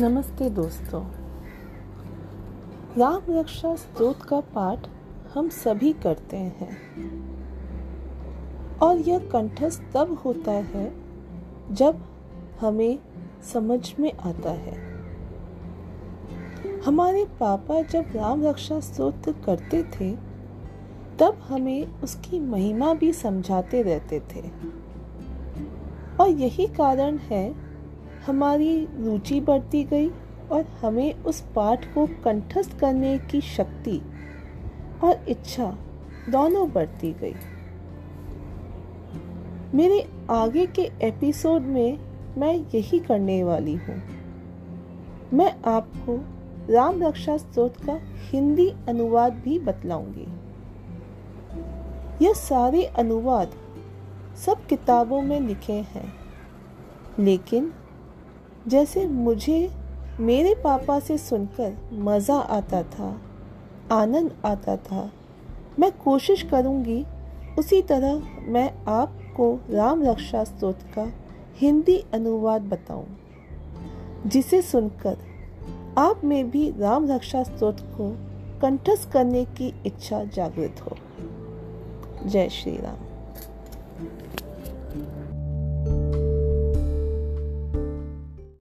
नमस्ते दोस्तों। राम रक्षा स्तोत्र का पाठ हम सभी करते हैं। और यह कंठस्थ तब होता है जब हमें समझ में आता है। हमारे पापा जब राम रक्षा स्तोत्र करते थे, तब हमें उसकी महिमा भी समझाते रहते थे। और यही कारण है हमारी रुचि बढ़ती गई और हमें उस पाठ को कंठस्थ करने की शक्ति और इच्छा दोनों बढ़ती गई। मेरे आगे के एपिसोड में मैं यही करने वाली हूँ। मैं आपको राम रक्षा स्तोत्र का हिंदी अनुवाद भी बतलाऊँगी। यह सारे अनुवाद सब किताबों में लिखे हैं, लेकिन जैसे मुझे मेरे पापा से सुनकर मज़ा आता था आनंद आता था। मैं कोशिश करूँगी उसी तरह मैं आपको राम रक्षा स्तोत्र का हिंदी अनुवाद बताऊँ, जिसे सुनकर आप में भी राम रक्षा स्तोत्र को कंठस्थ करने की इच्छा जागृत हो। जय श्री राम।